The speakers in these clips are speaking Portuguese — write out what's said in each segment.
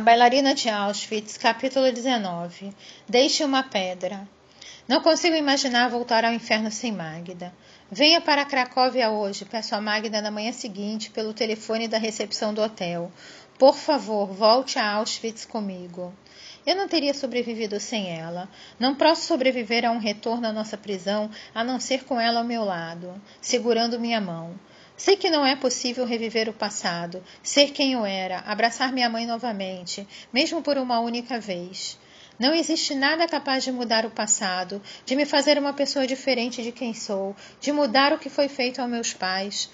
A bailarina de Auschwitz, capítulo 19. Deixe uma pedra. Não consigo imaginar voltar ao inferno sem Magda. Venha para Cracóvia hoje, peço a Magda na manhã seguinte pelo telefone da recepção do hotel. Por favor, volte a Auschwitz comigo. Eu não teria sobrevivido sem ela. Não posso sobreviver a um retorno à nossa prisão a não ser com ela ao meu lado, segurando minha mão. Sei que não é possível reviver o passado, ser quem eu era, abraçar minha mãe novamente, mesmo por uma única vez. Não existe nada capaz de mudar o passado, de me fazer uma pessoa diferente de quem sou, de mudar o que foi feito aos meus pais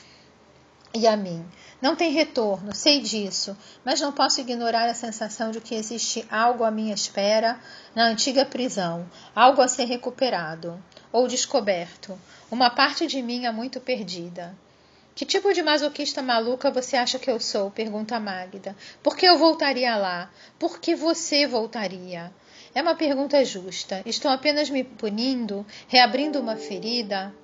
e a mim. Não tem retorno, sei disso, mas não posso ignorar a sensação de que existe algo à minha espera na antiga prisão, algo a ser recuperado ou descoberto, uma parte de mim há muito perdida. Que tipo de masoquista maluca você acha que eu sou? pergunta Magda. Por que eu voltaria lá? Por que você voltaria? É uma pergunta justa. Estou apenas me punindo, reabrindo uma ferida?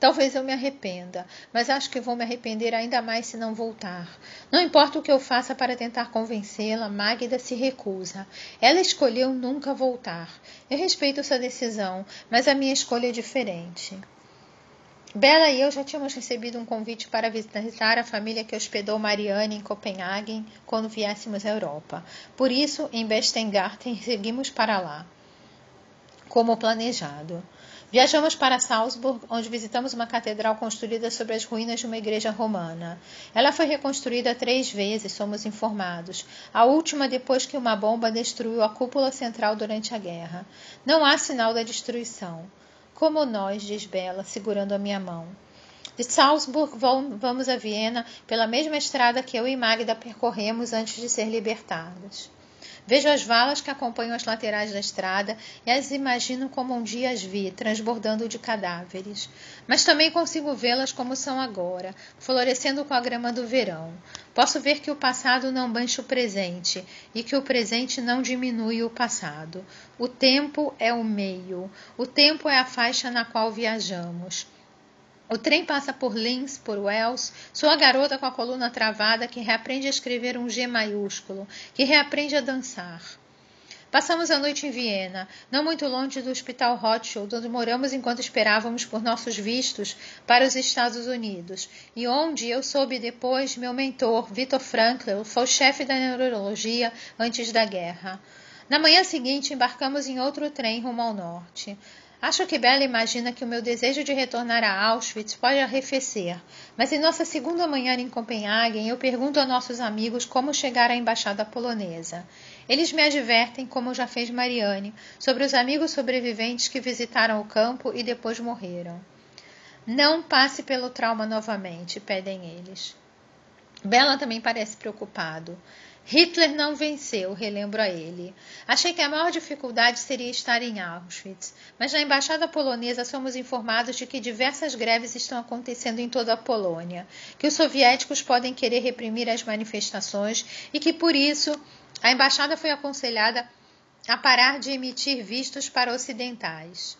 Talvez eu me arrependa, mas acho que vou me arrepender ainda mais se não voltar. Não importa o que eu faça para tentar convencê-la, Magda se recusa. Ela escolheu nunca voltar. Eu respeito sua decisão, mas a minha escolha é diferente. Bela e eu já tínhamos recebido um convite para visitar a família que hospedou Marianne em Copenhague quando viéssemos à Europa. Por isso, em Bestengarten, seguimos para lá, como planejado. Viajamos para Salzburg, onde visitamos uma catedral construída sobre as ruínas de uma igreja romana. Ela foi reconstruída três vezes, somos informados. A última depois que uma bomba destruiu a cúpula central durante a guerra. Não há sinal da destruição como nós, diz Bela, segurando a minha mão. De Salzburg vamos a Viena pela mesma estrada que eu e Magda percorremos antes de ser libertados. Vejo as valas que acompanham as laterais da estrada e as imagino como um dia as vi, transbordando de cadáveres. Mas também consigo vê-las como são agora, florescendo com a grama do verão. Posso ver que o passado não mancha o presente e que o presente não diminui o passado. O tempo é o meio, o tempo é a faixa na qual viajamos. O trem passa por Linz, por Wells. Sou a garota com a coluna travada que reaprende a escrever um G maiúsculo, que reaprende a dançar. Passamos a noite em Viena, não muito longe do Hospital Rothschild, onde moramos enquanto esperávamos por nossos vistos para os Estados Unidos, e onde eu soube depois meu mentor, Victor Frankl, foi chefe da neurologia antes da guerra. Na manhã seguinte, embarcamos em outro trem rumo ao norte. Acho que Bela imagina que o meu desejo de retornar a Auschwitz pode arrefecer, mas em nossa segunda manhã em Copenhague, eu pergunto a nossos amigos como chegar à embaixada polonesa. Eles me advertem, como já fez Mariane, sobre os amigos sobreviventes que visitaram o campo e depois morreram. Não passe pelo trauma novamente, pedem eles. Bela também parece preocupado. Hitler não venceu, relembro a ele. Achei que a maior dificuldade seria estar em Auschwitz, mas na embaixada polonesa somos informados de que diversas greves estão acontecendo em toda a Polônia, que os soviéticos podem querer reprimir as manifestações e que por isso a embaixada foi aconselhada a parar de emitir vistos para ocidentais.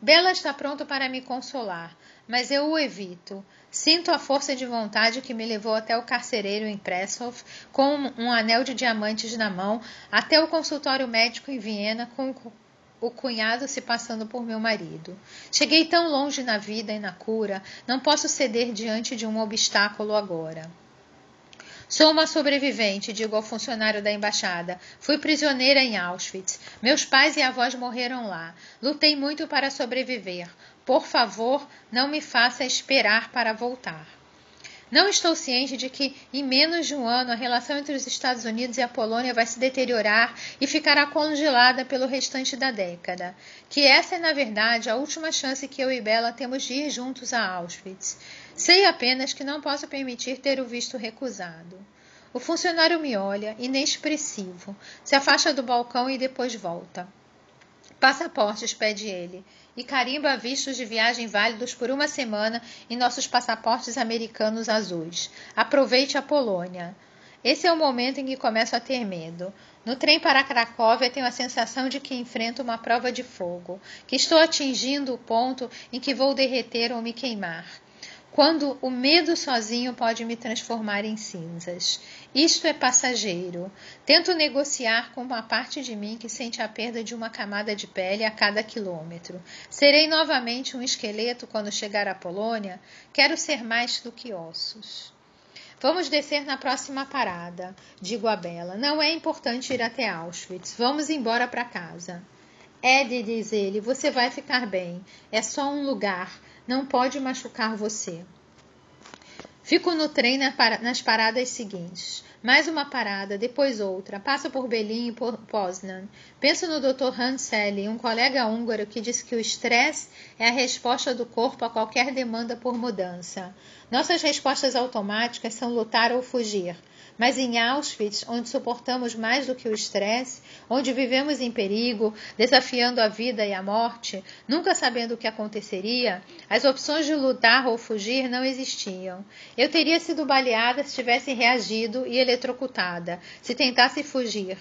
Bela está pronto para me consolar, mas eu o evito. Sinto a força de vontade que me levou até o carcereiro em Presshof, com um anel de diamantes na mão, até o consultório médico em Viena, com o cunhado se passando por meu marido. Cheguei tão longe na vida e na cura, não posso ceder diante de um obstáculo agora. Sou uma sobrevivente, digo ao funcionário da embaixada. Fui prisioneira em Auschwitz. Meus pais e avós morreram lá. Lutei muito para sobreviver. Por favor, não me faça esperar para voltar. Não estou ciente de que, em menos de um ano, a relação entre os Estados Unidos e a Polônia vai se deteriorar e ficará congelada pelo restante da década. Que essa é, na verdade, a última chance que eu e Bela temos de ir juntos a Auschwitz. Sei apenas que não posso permitir ter o visto recusado. O funcionário me olha, inexpressivo, se afasta do balcão e depois volta. Passaportes, pede ele, e carimba vistos de viagem válidos por uma semana em nossos passaportes americanos azuis. Aproveite a Polônia. Esse é o momento em que começo a ter medo. No trem para Cracóvia tenho a sensação de que enfrento uma prova de fogo, que estou atingindo o ponto em que vou derreter ou me queimar quando o medo sozinho pode me transformar em cinzas. Isto é passageiro. Tento negociar com uma parte de mim que sente a perda de uma camada de pele a cada quilômetro. Serei novamente um esqueleto quando chegar à Polônia? Quero ser mais do que ossos. Vamos descer na próxima parada, digo a Bela. Não é importante ir até Auschwitz. Vamos embora para casa. Ed, diz ele, você vai ficar bem. É só um lugar. Não pode machucar você. Fico no trem nas paradas seguintes. Mais uma parada, depois outra. Passo por Berlim e por Poznan. Penso no Dr. Hans Selle, um colega húngaro que diz que o estresse é a resposta do corpo a qualquer demanda por mudança. Nossas respostas automáticas são lutar ou fugir. Mas em Auschwitz, onde suportamos mais do que o estresse, onde vivemos em perigo, desafiando a vida e a morte, nunca sabendo o que aconteceria, as opções de lutar ou fugir não existiam. Eu teria sido baleada se tivesse reagido e eletrocutada, se tentasse fugir.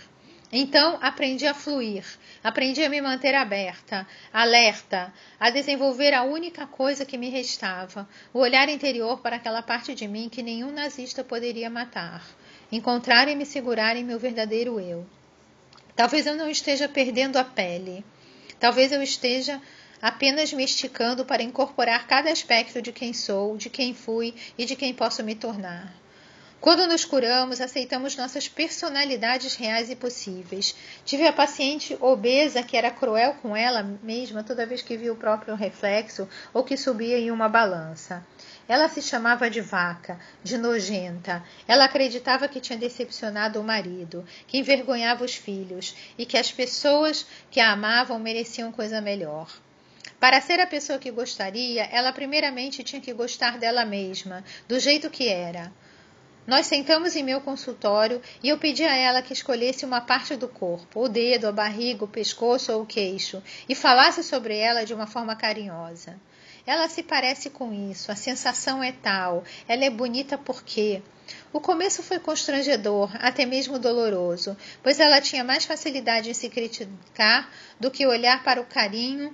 Então aprendi a fluir, aprendi a me manter aberta, alerta, a desenvolver a única coisa que me restava, o olhar interior para aquela parte de mim que nenhum nazista poderia matar encontrar e me segurar em meu verdadeiro eu. Talvez eu não esteja perdendo a pele. Talvez eu esteja apenas me esticando para incorporar cada aspecto de quem sou, de quem fui e de quem posso me tornar. Quando nos curamos, aceitamos nossas personalidades reais e possíveis. Tive a paciente obesa que era cruel com ela mesma toda vez que via o próprio reflexo ou que subia em uma balança. Ela se chamava de vaca, de nojenta. Ela acreditava que tinha decepcionado o marido, que envergonhava os filhos e que as pessoas que a amavam mereciam coisa melhor. Para ser a pessoa que gostaria, ela primeiramente tinha que gostar dela mesma, do jeito que era. Nós sentamos em meu consultório e eu pedi a ela que escolhesse uma parte do corpo, o dedo, a barriga, o pescoço ou o queixo, e falasse sobre ela de uma forma carinhosa. Ela se parece com isso, a sensação é tal, ela é bonita porque. O começo foi constrangedor, até mesmo doloroso, pois ela tinha mais facilidade em se criticar do que olhar para o carinho,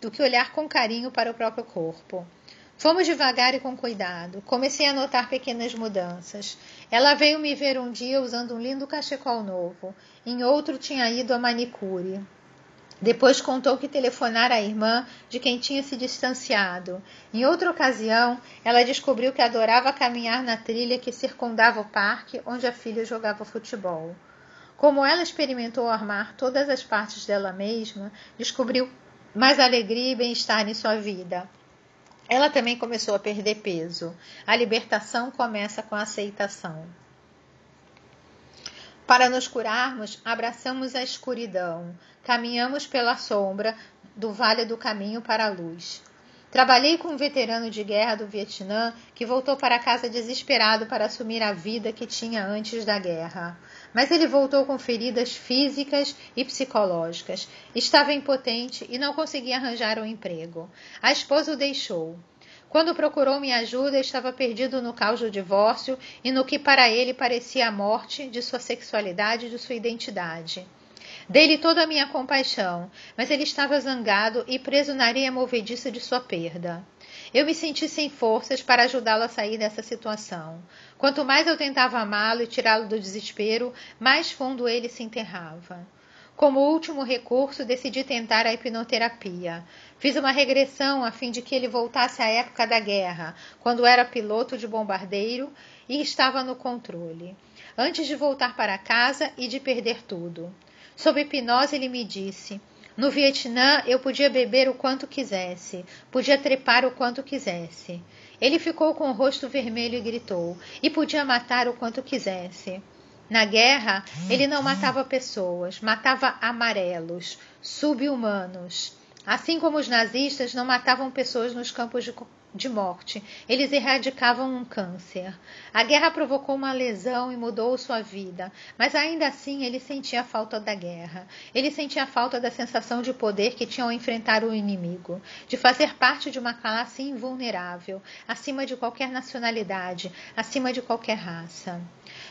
do que olhar com carinho para o próprio corpo. Fomos devagar e com cuidado. Comecei a notar pequenas mudanças. Ela veio me ver um dia usando um lindo cachecol novo. Em outro tinha ido a manicure. Depois contou que telefonara à irmã de quem tinha se distanciado. Em outra ocasião, ela descobriu que adorava caminhar na trilha que circundava o parque onde a filha jogava futebol. Como ela experimentou armar todas as partes dela mesma, descobriu mais alegria e bem-estar em sua vida. Ela também começou a perder peso. A libertação começa com a aceitação. Para nos curarmos, abraçamos a escuridão, caminhamos pela sombra do vale do caminho para a luz. Trabalhei com um veterano de guerra do Vietnã que voltou para casa desesperado para assumir a vida que tinha antes da guerra. Mas ele voltou com feridas físicas e psicológicas. Estava impotente e não conseguia arranjar um emprego. A esposa o deixou. Quando procurou minha ajuda, estava perdido no caos do divórcio e no que para ele parecia a morte de sua sexualidade e de sua identidade. Dei-lhe toda a minha compaixão, mas ele estava zangado e preso na areia movediça de sua perda. Eu me senti sem forças para ajudá-lo a sair dessa situação. Quanto mais eu tentava amá-lo e tirá-lo do desespero, mais fundo ele se enterrava. Como último recurso, decidi tentar a hipnoterapia. Fiz uma regressão a fim de que ele voltasse à época da guerra, quando era piloto de bombardeiro e estava no controle, antes de voltar para casa e de perder tudo. Sob hipnose, ele me disse: No Vietnã, eu podia beber o quanto quisesse, podia trepar o quanto quisesse. Ele ficou com o rosto vermelho e gritou: E podia matar o quanto quisesse. Na guerra, ele não matava pessoas, matava amarelos, subhumanos. Assim como os nazistas não matavam pessoas nos campos de, de morte, eles erradicavam um câncer. A guerra provocou uma lesão e mudou sua vida, mas ainda assim ele sentia a falta da guerra. Ele sentia a falta da sensação de poder que tinha ao enfrentar o inimigo, de fazer parte de uma classe invulnerável, acima de qualquer nacionalidade, acima de qualquer raça.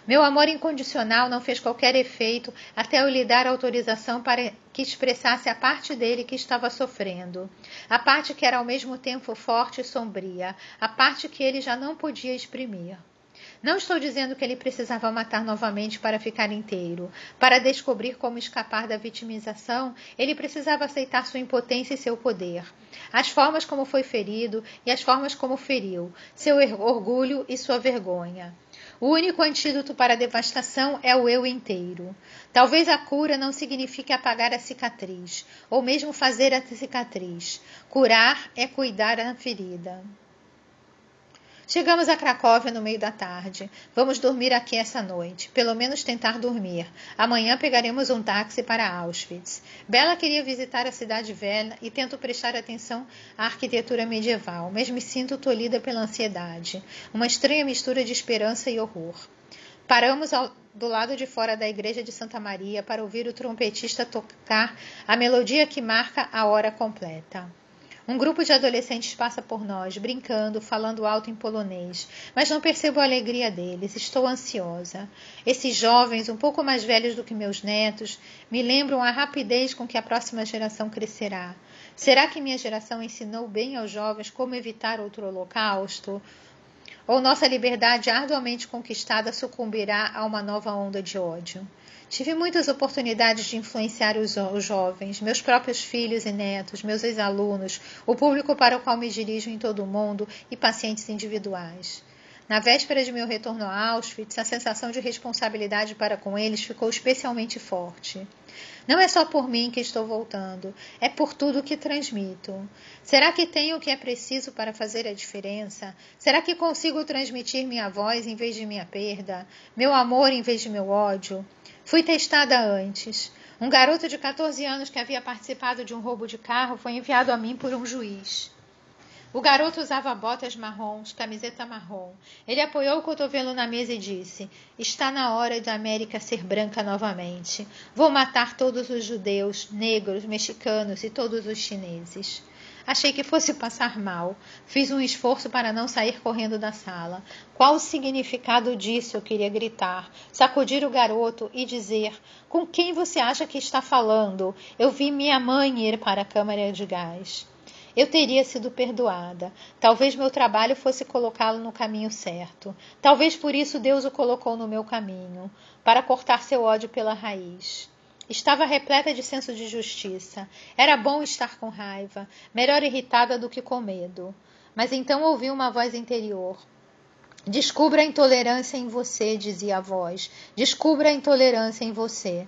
Meu amor incondicional não fez qualquer efeito até eu lhe dar autorização para que expressasse a parte dele que estava sofrendo, a parte que era ao mesmo tempo forte e sombria, a parte que ele já não podia exprimir. Não estou dizendo que ele precisava matar novamente para ficar inteiro. Para descobrir como escapar da vitimização, ele precisava aceitar sua impotência e seu poder. As formas como foi ferido e as formas como feriu, seu orgulho e sua vergonha. O único antídoto para a devastação é o eu inteiro. Talvez a cura não signifique apagar a cicatriz, ou mesmo fazer a cicatriz. Curar é cuidar da ferida. Chegamos a Cracóvia no meio da tarde. Vamos dormir aqui essa noite. Pelo menos tentar dormir. Amanhã pegaremos um táxi para Auschwitz. Bela queria visitar a cidade velha e tento prestar atenção à arquitetura medieval, mas me sinto tolhida pela ansiedade. Uma estranha mistura de esperança e horror. Paramos ao, do lado de fora da igreja de Santa Maria para ouvir o trompetista tocar a melodia que marca a hora completa. Um grupo de adolescentes passa por nós, brincando, falando alto em polonês, mas não percebo a alegria deles. Estou ansiosa. Esses jovens, um pouco mais velhos do que meus netos, me lembram a rapidez com que a próxima geração crescerá. Será que minha geração ensinou bem aos jovens como evitar outro holocausto? Ou nossa liberdade arduamente conquistada sucumbirá a uma nova onda de ódio? Tive muitas oportunidades de influenciar os, os jovens, meus próprios filhos e netos, meus ex-alunos, o público para o qual me dirijo em todo o mundo e pacientes individuais. Na véspera de meu retorno a Auschwitz, a sensação de responsabilidade para com eles ficou especialmente forte. Não é só por mim que estou voltando, é por tudo que transmito. Será que tenho o que é preciso para fazer a diferença? Será que consigo transmitir minha voz em vez de minha perda, meu amor em vez de meu ódio? Fui testada antes. Um garoto de 14 anos que havia participado de um roubo de carro foi enviado a mim por um juiz. O garoto usava botas marrons, camiseta marrom. Ele apoiou o cotovelo na mesa e disse: Está na hora da América ser branca novamente. Vou matar todos os judeus, negros, mexicanos e todos os chineses. Achei que fosse passar mal. Fiz um esforço para não sair correndo da sala. Qual o significado disso? Eu queria gritar, sacudir o garoto e dizer: Com quem você acha que está falando? Eu vi minha mãe ir para a câmara de gás. Eu teria sido perdoada. Talvez meu trabalho fosse colocá-lo no caminho certo. Talvez por isso Deus o colocou no meu caminho para cortar seu ódio pela raiz. Estava repleta de senso de justiça. Era bom estar com raiva, melhor irritada do que com medo. Mas então ouvi uma voz interior. Descubra a intolerância em você, dizia a voz. Descubra a intolerância em você.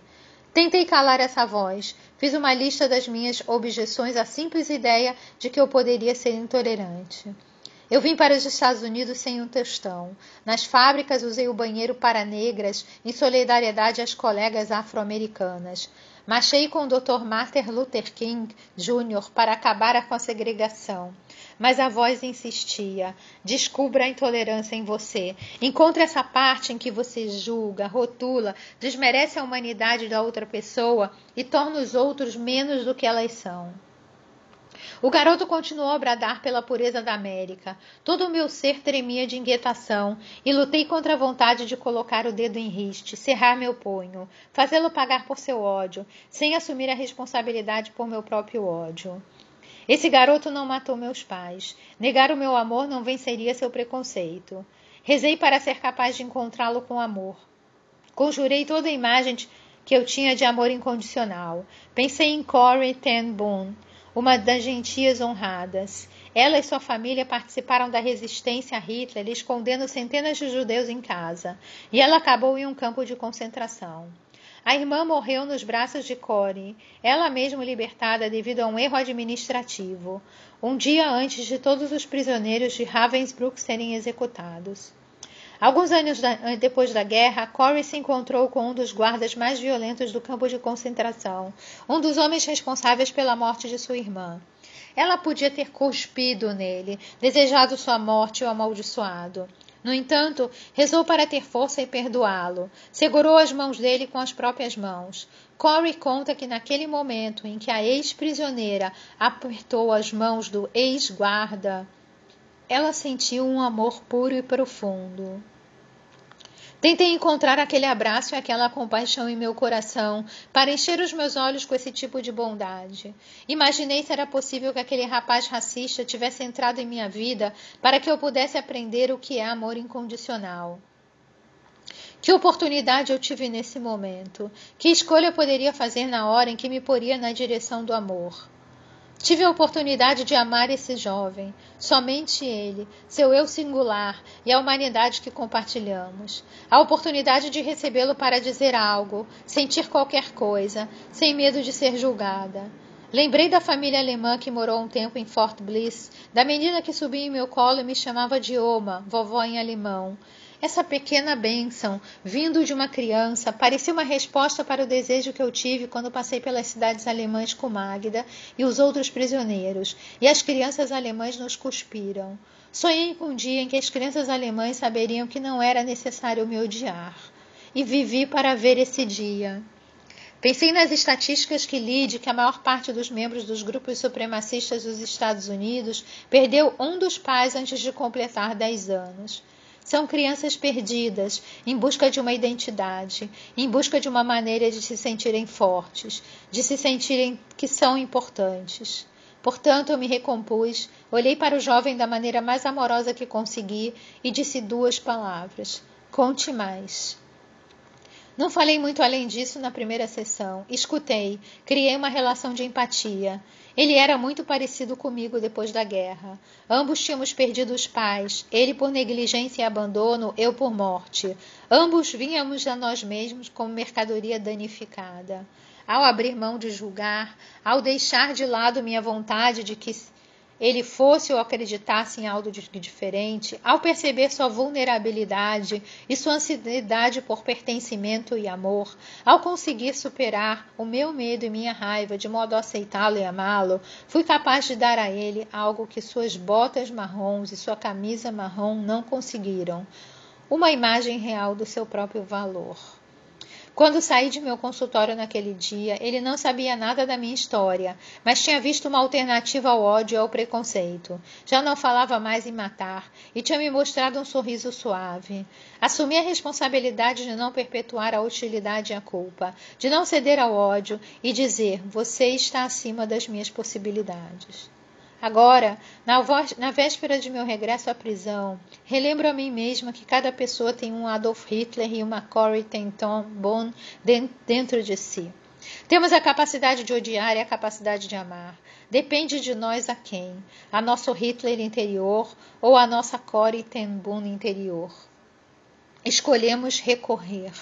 Tentei calar essa voz. Fiz uma lista das minhas objeções à simples ideia de que eu poderia ser intolerante. Eu vim para os Estados Unidos sem um tostão. Nas fábricas usei o banheiro para negras em solidariedade às colegas afro-americanas. Marchei com o Dr. Martin Luther King Jr. para acabar com a segregação. Mas a voz insistia: descubra a intolerância em você. Encontre essa parte em que você julga, rotula, desmerece a humanidade da outra pessoa e torna os outros menos do que elas são. O garoto continuou a bradar pela pureza da América. Todo o meu ser tremia de inquietação e lutei contra a vontade de colocar o dedo em riste, cerrar meu punho, fazê-lo pagar por seu ódio, sem assumir a responsabilidade por meu próprio ódio. Esse garoto não matou meus pais. Negar o meu amor não venceria seu preconceito. Rezei para ser capaz de encontrá-lo com amor. Conjurei toda a imagem que eu tinha de amor incondicional. Pensei em Corey Ten Boom, uma das gentias honradas. Ela e sua família participaram da resistência a Hitler, escondendo centenas de judeus em casa, e ela acabou em um campo de concentração. A irmã morreu nos braços de Corey, ela mesma libertada devido a um erro administrativo, um dia antes de todos os prisioneiros de Ravensbrück serem executados. Alguns anos depois da guerra, Corey se encontrou com um dos guardas mais violentos do campo de concentração, um dos homens responsáveis pela morte de sua irmã. Ela podia ter cuspido nele, desejado sua morte ou amaldiçoado. No entanto, rezou para ter força e perdoá-lo. Segurou as mãos dele com as próprias mãos. Corey conta que naquele momento em que a ex-prisioneira apertou as mãos do ex-guarda, ela sentiu um amor puro e profundo. Tentei encontrar aquele abraço e aquela compaixão em meu coração para encher os meus olhos com esse tipo de bondade. Imaginei se era possível que aquele rapaz racista tivesse entrado em minha vida para que eu pudesse aprender o que é amor incondicional. Que oportunidade eu tive nesse momento? Que escolha eu poderia fazer na hora em que me poria na direção do amor? Tive a oportunidade de amar esse jovem, somente ele, seu eu singular e a humanidade que compartilhamos. A oportunidade de recebê-lo para dizer algo, sentir qualquer coisa, sem medo de ser julgada. Lembrei da família alemã que morou um tempo em Fort Bliss, da menina que subia em meu colo e me chamava de Oma, vovó em alemão. Essa pequena bênção, vindo de uma criança, parecia uma resposta para o desejo que eu tive quando passei pelas cidades alemãs com Magda e os outros prisioneiros, e as crianças alemãs nos cuspiram. Sonhei com um dia em que as crianças alemãs saberiam que não era necessário me odiar. E vivi para ver esse dia. Pensei nas estatísticas que li de que a maior parte dos membros dos grupos supremacistas dos Estados Unidos perdeu um dos pais antes de completar 10 anos. São crianças perdidas, em busca de uma identidade, em busca de uma maneira de se sentirem fortes, de se sentirem que são importantes. Portanto, eu me recompus, olhei para o jovem da maneira mais amorosa que consegui e disse duas palavras: Conte mais. Não falei muito além disso na primeira sessão. Escutei, criei uma relação de empatia. Ele era muito parecido comigo depois da guerra. Ambos tínhamos perdido os pais, ele por negligência e abandono, eu por morte. Ambos vínhamos a nós mesmos como mercadoria danificada. Ao abrir mão de julgar, ao deixar de lado minha vontade de que ele fosse ou acreditasse em algo diferente, ao perceber sua vulnerabilidade e sua ansiedade por pertencimento e amor, ao conseguir superar o meu medo e minha raiva de modo a aceitá-lo e amá-lo, fui capaz de dar a ele algo que suas botas marrons e sua camisa marrom não conseguiram: uma imagem real do seu próprio valor. Quando saí de meu consultório naquele dia, ele não sabia nada da minha história, mas tinha visto uma alternativa ao ódio e ao preconceito. Já não falava mais em matar e tinha me mostrado um sorriso suave. Assumi a responsabilidade de não perpetuar a hostilidade e a culpa, de não ceder ao ódio e dizer: você está acima das minhas possibilidades. Agora, na, na, véspera de meu regresso à prisão, relembro a mim mesma que cada pessoa tem um Adolf Hitler e uma Corrie ten Boom dentro de si. Temos a capacidade de odiar e a capacidade de amar. Depende de nós a quem, a nosso Hitler interior ou a nossa Corrie ten Boom interior. Escolhemos recorrer.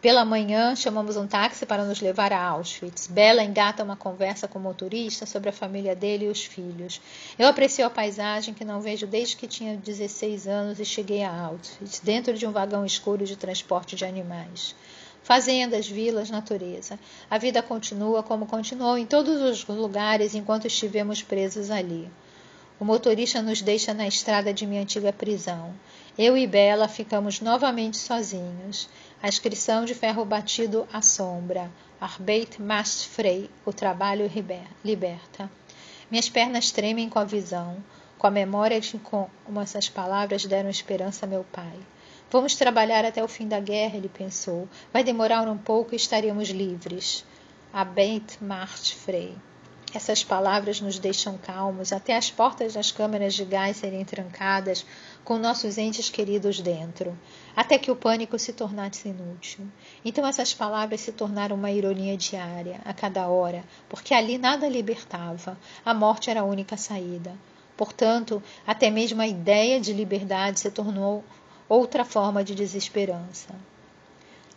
Pela manhã, chamamos um táxi para nos levar a Auschwitz. Bela engata uma conversa com o motorista sobre a família dele e os filhos. Eu aprecio a paisagem que não vejo desde que tinha 16 anos e cheguei a Auschwitz, dentro de um vagão escuro de transporte de animais. Fazendas, vilas, natureza. A vida continua como continuou em todos os lugares enquanto estivemos presos ali. O motorista nos deixa na estrada de minha antiga prisão. Eu e Bela ficamos novamente sozinhos. A inscrição de ferro batido assombra. Arbeit macht frei. O trabalho liberta. Minhas pernas tremem com a visão, com a memória de como essas palavras deram esperança a meu pai. Vamos trabalhar até o fim da guerra, ele pensou. Vai demorar um pouco e estaremos livres. Arbeit macht frei. Essas palavras nos deixam calmos até as portas das câmeras de gás serem trancadas com nossos entes queridos dentro, até que o pânico se tornasse inútil. Então essas palavras se tornaram uma ironia diária, a cada hora, porque ali nada libertava, a morte era a única saída. Portanto, até mesmo a ideia de liberdade se tornou outra forma de desesperança.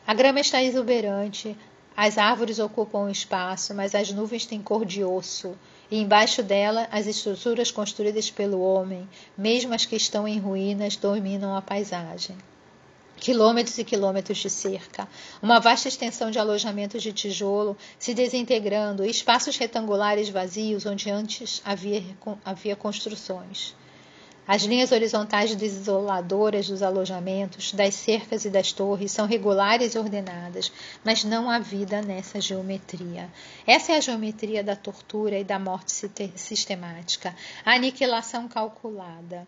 A grama está exuberante, as árvores ocupam o espaço, mas as nuvens têm cor de osso, e embaixo dela as estruturas construídas pelo homem, mesmo as que estão em ruínas, dominam a paisagem. Quilômetros e quilômetros de cerca, uma vasta extensão de alojamentos de tijolo se desintegrando, espaços retangulares vazios onde antes havia, havia construções. As linhas horizontais desoladoras dos alojamentos, das cercas e das torres são regulares e ordenadas, mas não há vida nessa geometria. Essa é a geometria da tortura e da morte sistemática, a aniquilação calculada.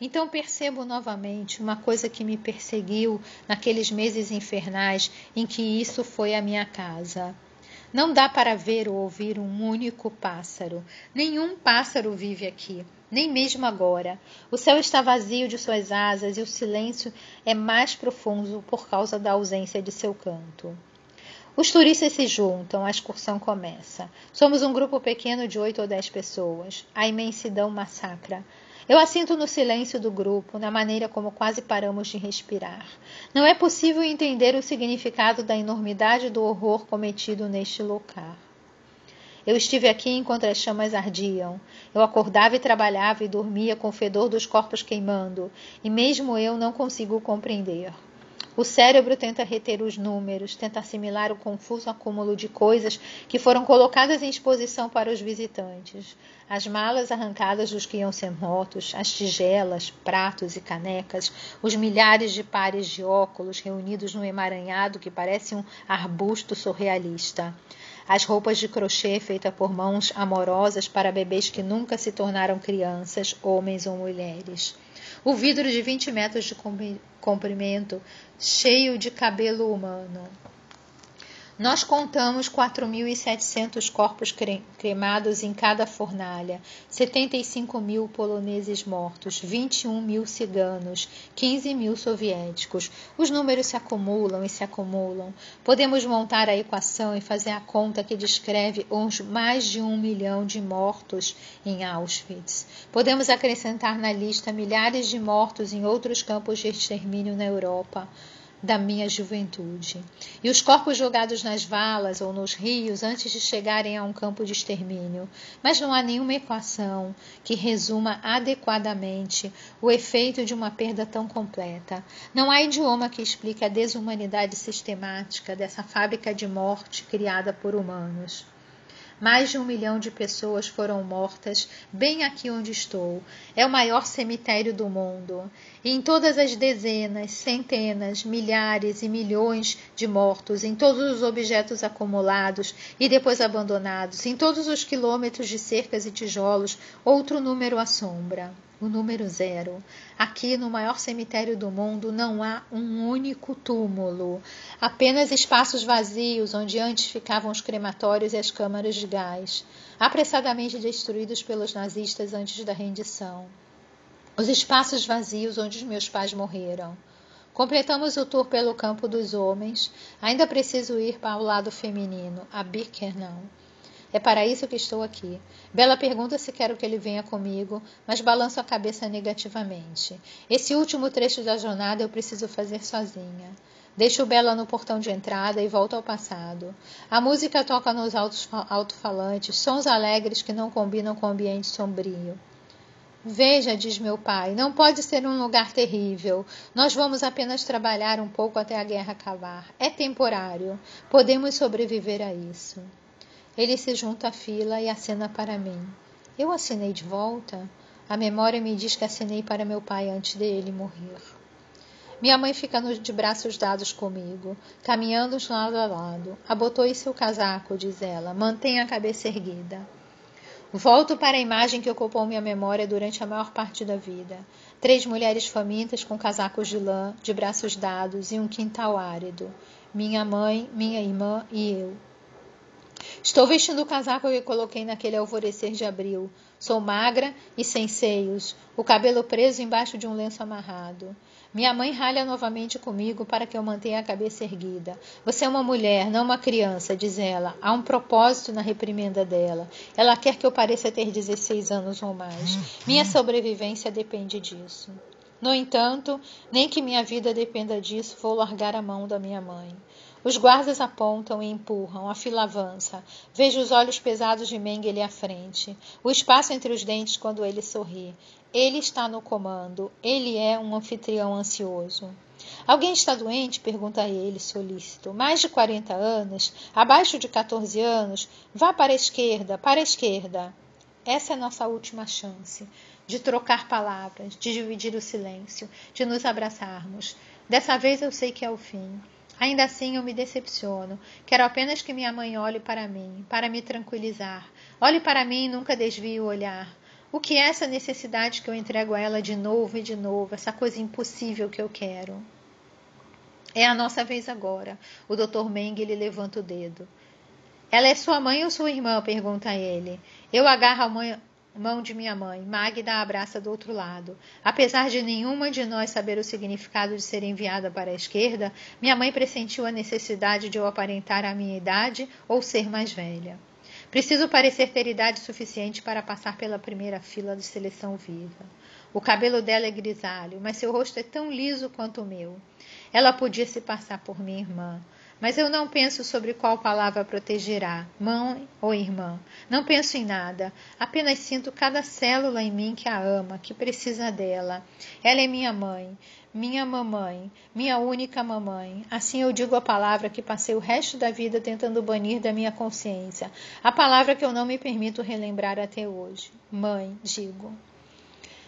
Então percebo novamente uma coisa que me perseguiu naqueles meses infernais em que isso foi a minha casa. Não dá para ver ou ouvir um único pássaro. Nenhum pássaro vive aqui. Nem mesmo agora. O céu está vazio de suas asas e o silêncio é mais profundo por causa da ausência de seu canto. Os turistas se juntam, a excursão começa. Somos um grupo pequeno de oito ou dez pessoas. A imensidão massacra. Eu assinto no silêncio do grupo, na maneira como quase paramos de respirar. Não é possível entender o significado da enormidade do horror cometido neste local. Eu estive aqui enquanto as chamas ardiam. Eu acordava e trabalhava e dormia com o fedor dos corpos queimando, e mesmo eu não consigo compreender. O cérebro tenta reter os números, tenta assimilar o confuso acúmulo de coisas que foram colocadas em exposição para os visitantes. As malas arrancadas dos que iam ser mortos, as tigelas, pratos e canecas, os milhares de pares de óculos reunidos num emaranhado que parece um arbusto surrealista. As roupas de crochê feitas por mãos amorosas para bebês que nunca se tornaram crianças, homens ou mulheres o vidro de 20 metros de comprimento, cheio de cabelo humano. Nós contamos 4.700 corpos cremados em cada fornalha, 75 mil poloneses mortos, 21 mil ciganos, 15 mil soviéticos. Os números se acumulam e se acumulam. Podemos montar a equação e fazer a conta que descreve uns mais de um milhão de mortos em Auschwitz. Podemos acrescentar na lista milhares de mortos em outros campos de extermínio na Europa da minha juventude. E os corpos jogados nas valas ou nos rios antes de chegarem a um campo de extermínio. Mas não há nenhuma equação que resuma adequadamente o efeito de uma perda tão completa. Não há idioma que explique a desumanidade sistemática dessa fábrica de morte criada por humanos. Mais de um milhão de pessoas foram mortas bem aqui onde estou. É o maior cemitério do mundo. E em todas as dezenas, centenas, milhares e milhões de mortos, em todos os objetos acumulados e depois abandonados, em todos os quilômetros de cercas e tijolos, outro número assombra o número zero. Aqui no maior cemitério do mundo não há um único túmulo, apenas espaços vazios onde antes ficavam os crematórios e as câmaras de gás, apressadamente destruídos pelos nazistas antes da rendição. Os espaços vazios onde os meus pais morreram. Completamos o tour pelo campo dos homens. Ainda preciso ir para o lado feminino, a Birkenau. É para isso que estou aqui. Bela pergunta se quero que ele venha comigo, mas balanço a cabeça negativamente. Esse último trecho da jornada eu preciso fazer sozinha. Deixo Bela no portão de entrada e volto ao passado. A música toca nos alto-falantes, sons alegres que não combinam com o ambiente sombrio. Veja, diz meu pai, não pode ser um lugar terrível. Nós vamos apenas trabalhar um pouco até a guerra acabar. É temporário. Podemos sobreviver a isso. Ele se junta à fila e acena para mim. Eu assinei de volta? A memória me diz que assinei para meu pai antes dele morrer. Minha mãe fica de braços dados comigo, caminhando de lado a lado. Abotoe seu casaco, diz ela. Mantenha a cabeça erguida. Volto para a imagem que ocupou minha memória durante a maior parte da vida. Três mulheres famintas com casacos de lã, de braços dados e um quintal árido. Minha mãe, minha irmã e eu. Estou vestindo o casaco que coloquei naquele alvorecer de abril. Sou magra e sem seios, o cabelo preso embaixo de um lenço amarrado. Minha mãe ralha novamente comigo para que eu mantenha a cabeça erguida. Você é uma mulher, não uma criança, diz ela. Há um propósito na reprimenda dela. Ela quer que eu pareça ter 16 anos ou mais. Minha sobrevivência depende disso. No entanto, nem que minha vida dependa disso, vou largar a mão da minha mãe. Os guardas apontam e empurram, a fila avança. Vejo os olhos pesados de Mengele à frente, o espaço entre os dentes quando ele sorri. Ele está no comando, ele é um anfitrião ansioso. Alguém está doente? pergunta ele, solícito. Mais de 40 anos? Abaixo de 14 anos? Vá para a esquerda, para a esquerda. Essa é a nossa última chance de trocar palavras, de dividir o silêncio, de nos abraçarmos. Dessa vez eu sei que é o fim. Ainda assim eu me decepciono. Quero apenas que minha mãe olhe para mim, para me tranquilizar. Olhe para mim e nunca desvie o olhar. O que é essa necessidade que eu entrego a ela de novo e de novo, essa coisa impossível que eu quero? É a nossa vez agora. O Dr. Mengele levanta o dedo. Ela é sua mãe ou sua irmã? pergunta ele. Eu agarro a mãe, mão de minha mãe. Magda abraça do outro lado. Apesar de nenhuma de nós saber o significado de ser enviada para a esquerda, minha mãe pressentiu a necessidade de eu aparentar a minha idade ou ser mais velha. Preciso parecer ter idade suficiente para passar pela primeira fila de seleção viva. O cabelo dela é grisalho, mas seu rosto é tão liso quanto o meu. Ela podia se passar por minha irmã. Mas eu não penso sobre qual palavra protegerá, mãe ou irmã. Não penso em nada. Apenas sinto cada célula em mim que a ama, que precisa dela. Ela é minha mãe, minha mamãe, minha única mamãe. Assim eu digo a palavra que passei o resto da vida tentando banir da minha consciência. A palavra que eu não me permito relembrar até hoje. Mãe, digo.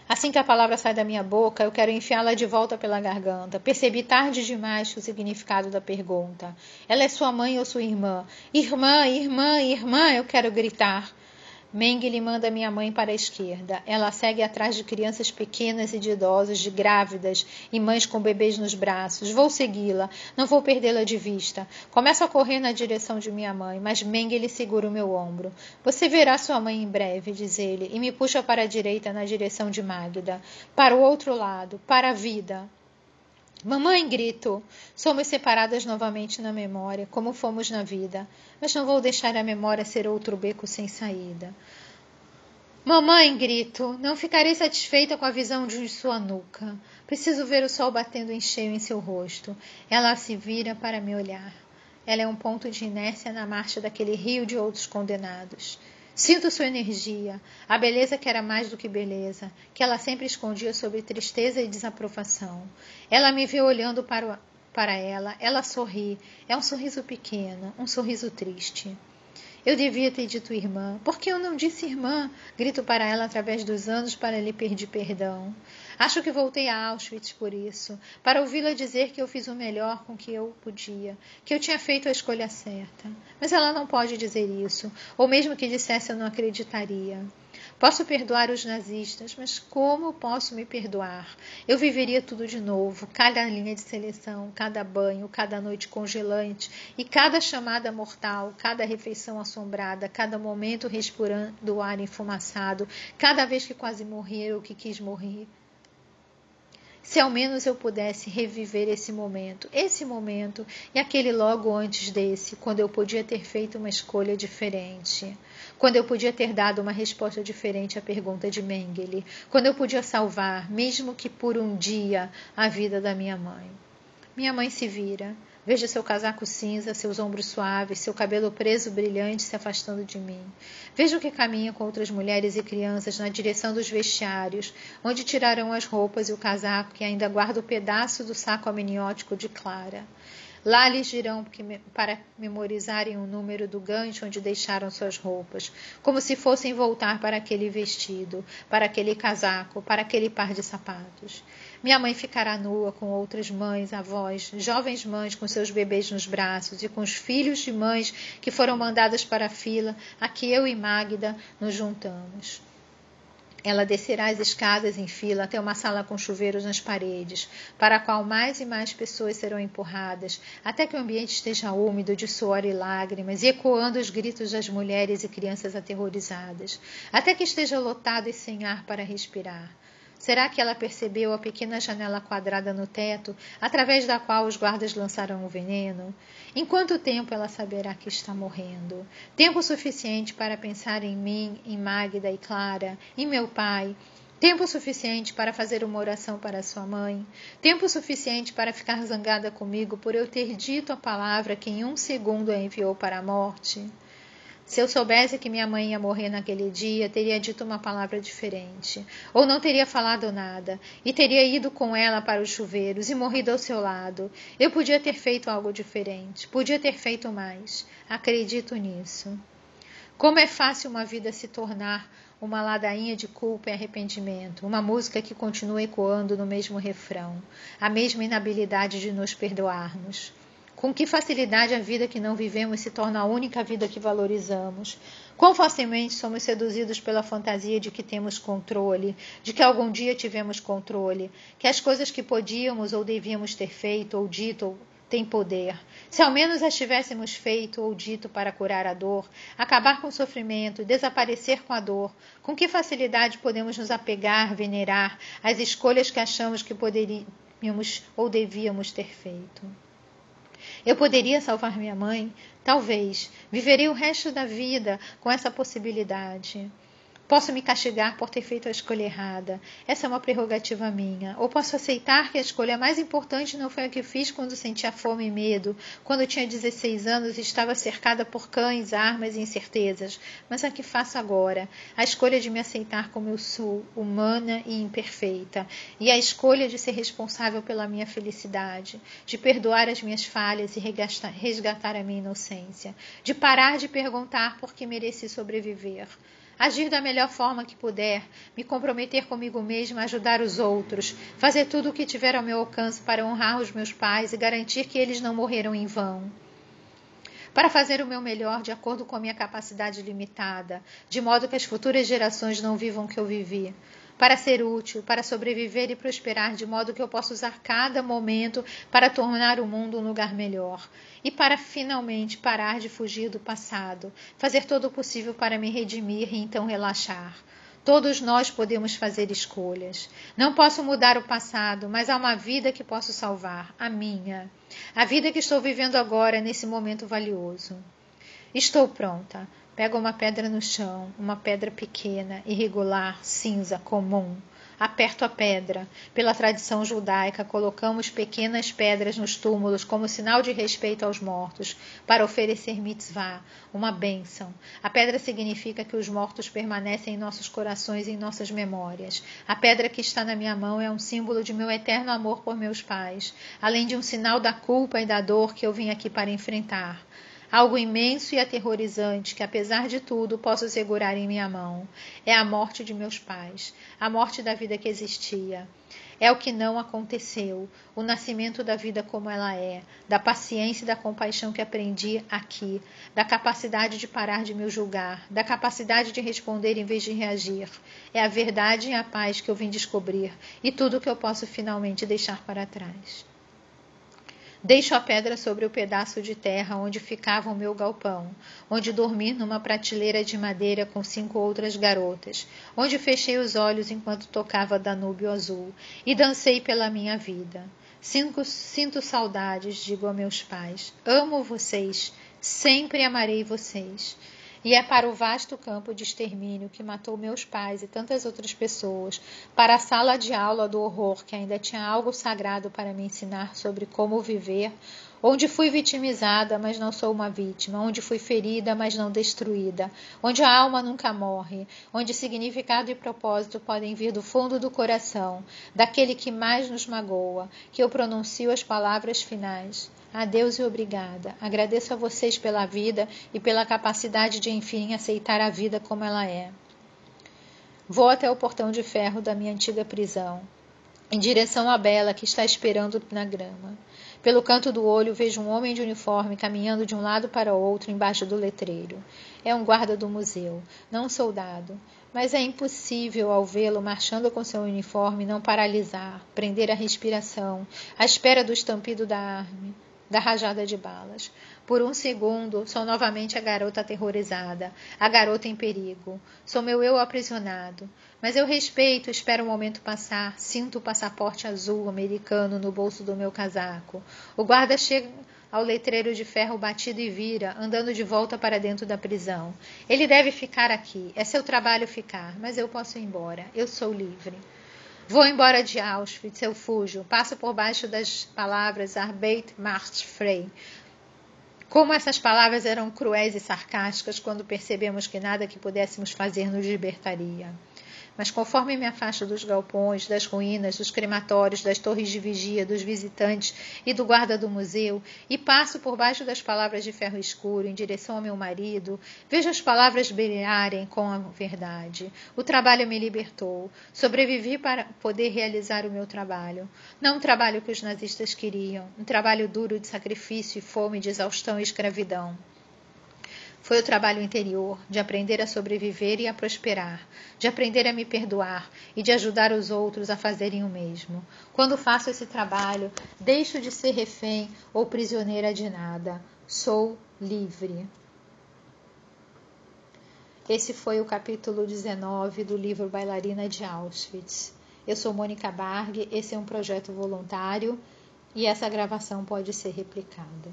Assim que a palavra sai da minha boca, eu quero enfiá-la de volta pela garganta. Percebi tarde demais o significado da pergunta. Ela é sua mãe ou sua irmã? Irmã, irmã, irmã, eu quero gritar. Mengele manda minha mãe para a esquerda. Ela segue atrás de crianças pequenas e de idosos, de grávidas e mães com bebês nos braços. Vou segui-la, não vou perdê-la de vista. Começo a correr na direção de minha mãe, mas Mengele segura o meu ombro. Você verá sua mãe em breve, diz ele, e me puxa para a direita na direção de Magda. Para o outro lado, para a vida. Mamãe, grito. Somos separadas novamente na memória, como fomos na vida, mas não vou deixar a memória ser outro beco sem saída. Mamãe, grito, não ficarei satisfeita com a visão de sua nuca. Preciso ver o sol batendo em cheio em seu rosto. Ela se vira para me olhar. Ela é um ponto de inércia na marcha daquele rio de outros condenados. Sinto sua energia, a beleza que era mais do que beleza, que ela sempre escondia sob tristeza e desaprovação. Ela me vê olhando para, para ela, ela sorri. É um sorriso pequeno, um sorriso triste. Eu devia ter dito irmã. Por que eu não disse irmã? Grito para ela através dos anos para lhe pedir perdão. Acho que voltei a Auschwitz por isso, para ouvi-la dizer que eu fiz o melhor com que eu podia, que eu tinha feito a escolha certa. Mas ela não pode dizer isso, ou mesmo que dissesse eu não acreditaria. Posso perdoar os nazistas, mas como posso me perdoar? Eu viveria tudo de novo, cada linha de seleção, cada banho, cada noite congelante e cada chamada mortal, cada refeição assombrada, cada momento respirando o ar enfumaçado, cada vez que quase morri ou que quis morrer. Se ao menos eu pudesse reviver esse momento, esse momento e aquele logo antes desse, quando eu podia ter feito uma escolha diferente, quando eu podia ter dado uma resposta diferente à pergunta de Mengele, quando eu podia salvar, mesmo que por um dia, a vida da minha mãe. Minha mãe se vira, Veja seu casaco cinza, seus ombros suaves, seu cabelo preso brilhante se afastando de mim. Vejo que caminha com outras mulheres e crianças na direção dos vestiários, onde tirarão as roupas e o casaco que ainda guarda o pedaço do saco amniótico de Clara. Lá lhes dirão para memorizarem o número do gancho onde deixaram suas roupas, como se fossem voltar para aquele vestido, para aquele casaco, para aquele par de sapatos. Minha mãe ficará nua com outras mães, avós, jovens mães com seus bebês nos braços e com os filhos de mães que foram mandadas para a fila a que eu e Magda nos juntamos. Ela descerá as escadas em fila até uma sala com chuveiros nas paredes, para a qual mais e mais pessoas serão empurradas, até que o ambiente esteja úmido de suor e lágrimas, e ecoando os gritos das mulheres e crianças aterrorizadas, até que esteja lotado e sem ar para respirar. Será que ela percebeu a pequena janela quadrada no teto, através da qual os guardas lançaram o veneno? Em quanto tempo ela saberá que está morrendo? Tempo suficiente para pensar em mim, em Magda e Clara, em meu pai. Tempo suficiente para fazer uma oração para sua mãe. Tempo suficiente para ficar zangada comigo por eu ter dito a palavra que em um segundo a enviou para a morte. Se eu soubesse que minha mãe ia morrer naquele dia, teria dito uma palavra diferente. Ou não teria falado nada. E teria ido com ela para os chuveiros e morrido ao seu lado. Eu podia ter feito algo diferente. Podia ter feito mais. Acredito nisso. Como é fácil uma vida se tornar uma ladainha de culpa e arrependimento, uma música que continua ecoando no mesmo refrão, a mesma inabilidade de nos perdoarmos. Com que facilidade a vida que não vivemos se torna a única vida que valorizamos. Quão facilmente somos seduzidos pela fantasia de que temos controle, de que algum dia tivemos controle, que as coisas que podíamos ou devíamos ter feito ou dito tem poder. Se ao menos as tivéssemos feito ou dito para curar a dor, acabar com o sofrimento, desaparecer com a dor, com que facilidade podemos nos apegar, venerar as escolhas que achamos que poderíamos ou devíamos ter feito? Eu poderia salvar minha mãe? Talvez. Viverei o resto da vida com essa possibilidade. Posso me castigar por ter feito a escolha errada. Essa é uma prerrogativa minha. Ou posso aceitar que a escolha mais importante não foi a que fiz quando sentia fome e medo, quando tinha 16 anos e estava cercada por cães, armas e incertezas, mas a que faço agora. A escolha de me aceitar como eu sou, humana e imperfeita. E a escolha de ser responsável pela minha felicidade, de perdoar as minhas falhas e resgatar a minha inocência, de parar de perguntar por que mereci sobreviver agir da melhor forma que puder, me comprometer comigo mesma, ajudar os outros, fazer tudo o que tiver ao meu alcance para honrar os meus pais e garantir que eles não morreram em vão. Para fazer o meu melhor de acordo com a minha capacidade limitada, de modo que as futuras gerações não vivam o que eu vivi para ser útil, para sobreviver e prosperar, de modo que eu possa usar cada momento para tornar o mundo um lugar melhor e para finalmente parar de fugir do passado, fazer todo o possível para me redimir e então relaxar. Todos nós podemos fazer escolhas. Não posso mudar o passado, mas há uma vida que posso salvar, a minha. A vida que estou vivendo agora, nesse momento valioso. Estou pronta. Pega uma pedra no chão, uma pedra pequena, irregular, cinza, comum. Aperto a pedra. Pela tradição judaica, colocamos pequenas pedras nos túmulos como sinal de respeito aos mortos, para oferecer mitzvah, uma bênção. A pedra significa que os mortos permanecem em nossos corações e em nossas memórias. A pedra que está na minha mão é um símbolo de meu eterno amor por meus pais, além de um sinal da culpa e da dor que eu vim aqui para enfrentar. Algo imenso e aterrorizante que, apesar de tudo, posso segurar em minha mão. É a morte de meus pais, a morte da vida que existia. É o que não aconteceu, o nascimento da vida como ela é, da paciência e da compaixão que aprendi aqui, da capacidade de parar de me julgar, da capacidade de responder em vez de reagir. É a verdade e a paz que eu vim descobrir e tudo que eu posso finalmente deixar para trás. Deixo a pedra sobre o pedaço de terra onde ficava o meu galpão, onde dormi numa prateleira de madeira com cinco outras garotas, onde fechei os olhos enquanto tocava Danúbio Azul e dancei pela minha vida. Sinto, sinto saudades, digo a meus pais. Amo vocês, sempre amarei vocês. E é para o vasto campo de extermínio que matou meus pais e tantas outras pessoas, para a sala de aula do horror que ainda tinha algo sagrado para me ensinar sobre como viver, onde fui vitimizada, mas não sou uma vítima, onde fui ferida, mas não destruída, onde a alma nunca morre, onde significado e propósito podem vir do fundo do coração, daquele que mais nos magoa, que eu pronuncio as palavras finais. Adeus e obrigada. Agradeço a vocês pela vida e pela capacidade de, enfim, aceitar a vida como ela é. Vou até o portão de ferro da minha antiga prisão, em direção à Bela que está esperando na grama. Pelo canto do olho vejo um homem de uniforme caminhando de um lado para outro embaixo do letreiro. É um guarda do museu, não um soldado. Mas é impossível, ao vê-lo marchando com seu uniforme, não paralisar, prender a respiração, à espera do estampido da arma da rajada de balas. Por um segundo, sou novamente a garota aterrorizada, a garota em perigo. Sou meu eu aprisionado. Mas eu respeito, espero o momento passar, sinto o passaporte azul americano no bolso do meu casaco. O guarda chega ao letreiro de ferro batido e vira, andando de volta para dentro da prisão. Ele deve ficar aqui. É seu trabalho ficar, mas eu posso ir embora. Eu sou livre. Vou embora de Auschwitz, eu fujo. Passo por baixo das palavras Arbeit macht frei. Como essas palavras eram cruéis e sarcásticas quando percebemos que nada que pudéssemos fazer nos libertaria. Mas conforme me afasto dos galpões, das ruínas, dos crematórios, das torres de vigia, dos visitantes e do guarda do museu, e passo por baixo das palavras de ferro escuro em direção ao meu marido, vejo as palavras brilharem com a verdade. O trabalho me libertou. Sobrevivi para poder realizar o meu trabalho. Não um trabalho que os nazistas queriam, um trabalho duro de sacrifício e fome, de exaustão e escravidão. Foi o trabalho interior, de aprender a sobreviver e a prosperar, de aprender a me perdoar e de ajudar os outros a fazerem o mesmo. Quando faço esse trabalho, deixo de ser refém ou prisioneira de nada. Sou livre. Esse foi o capítulo 19 do livro Bailarina de Auschwitz. Eu sou Mônica Barg, esse é um projeto voluntário e essa gravação pode ser replicada.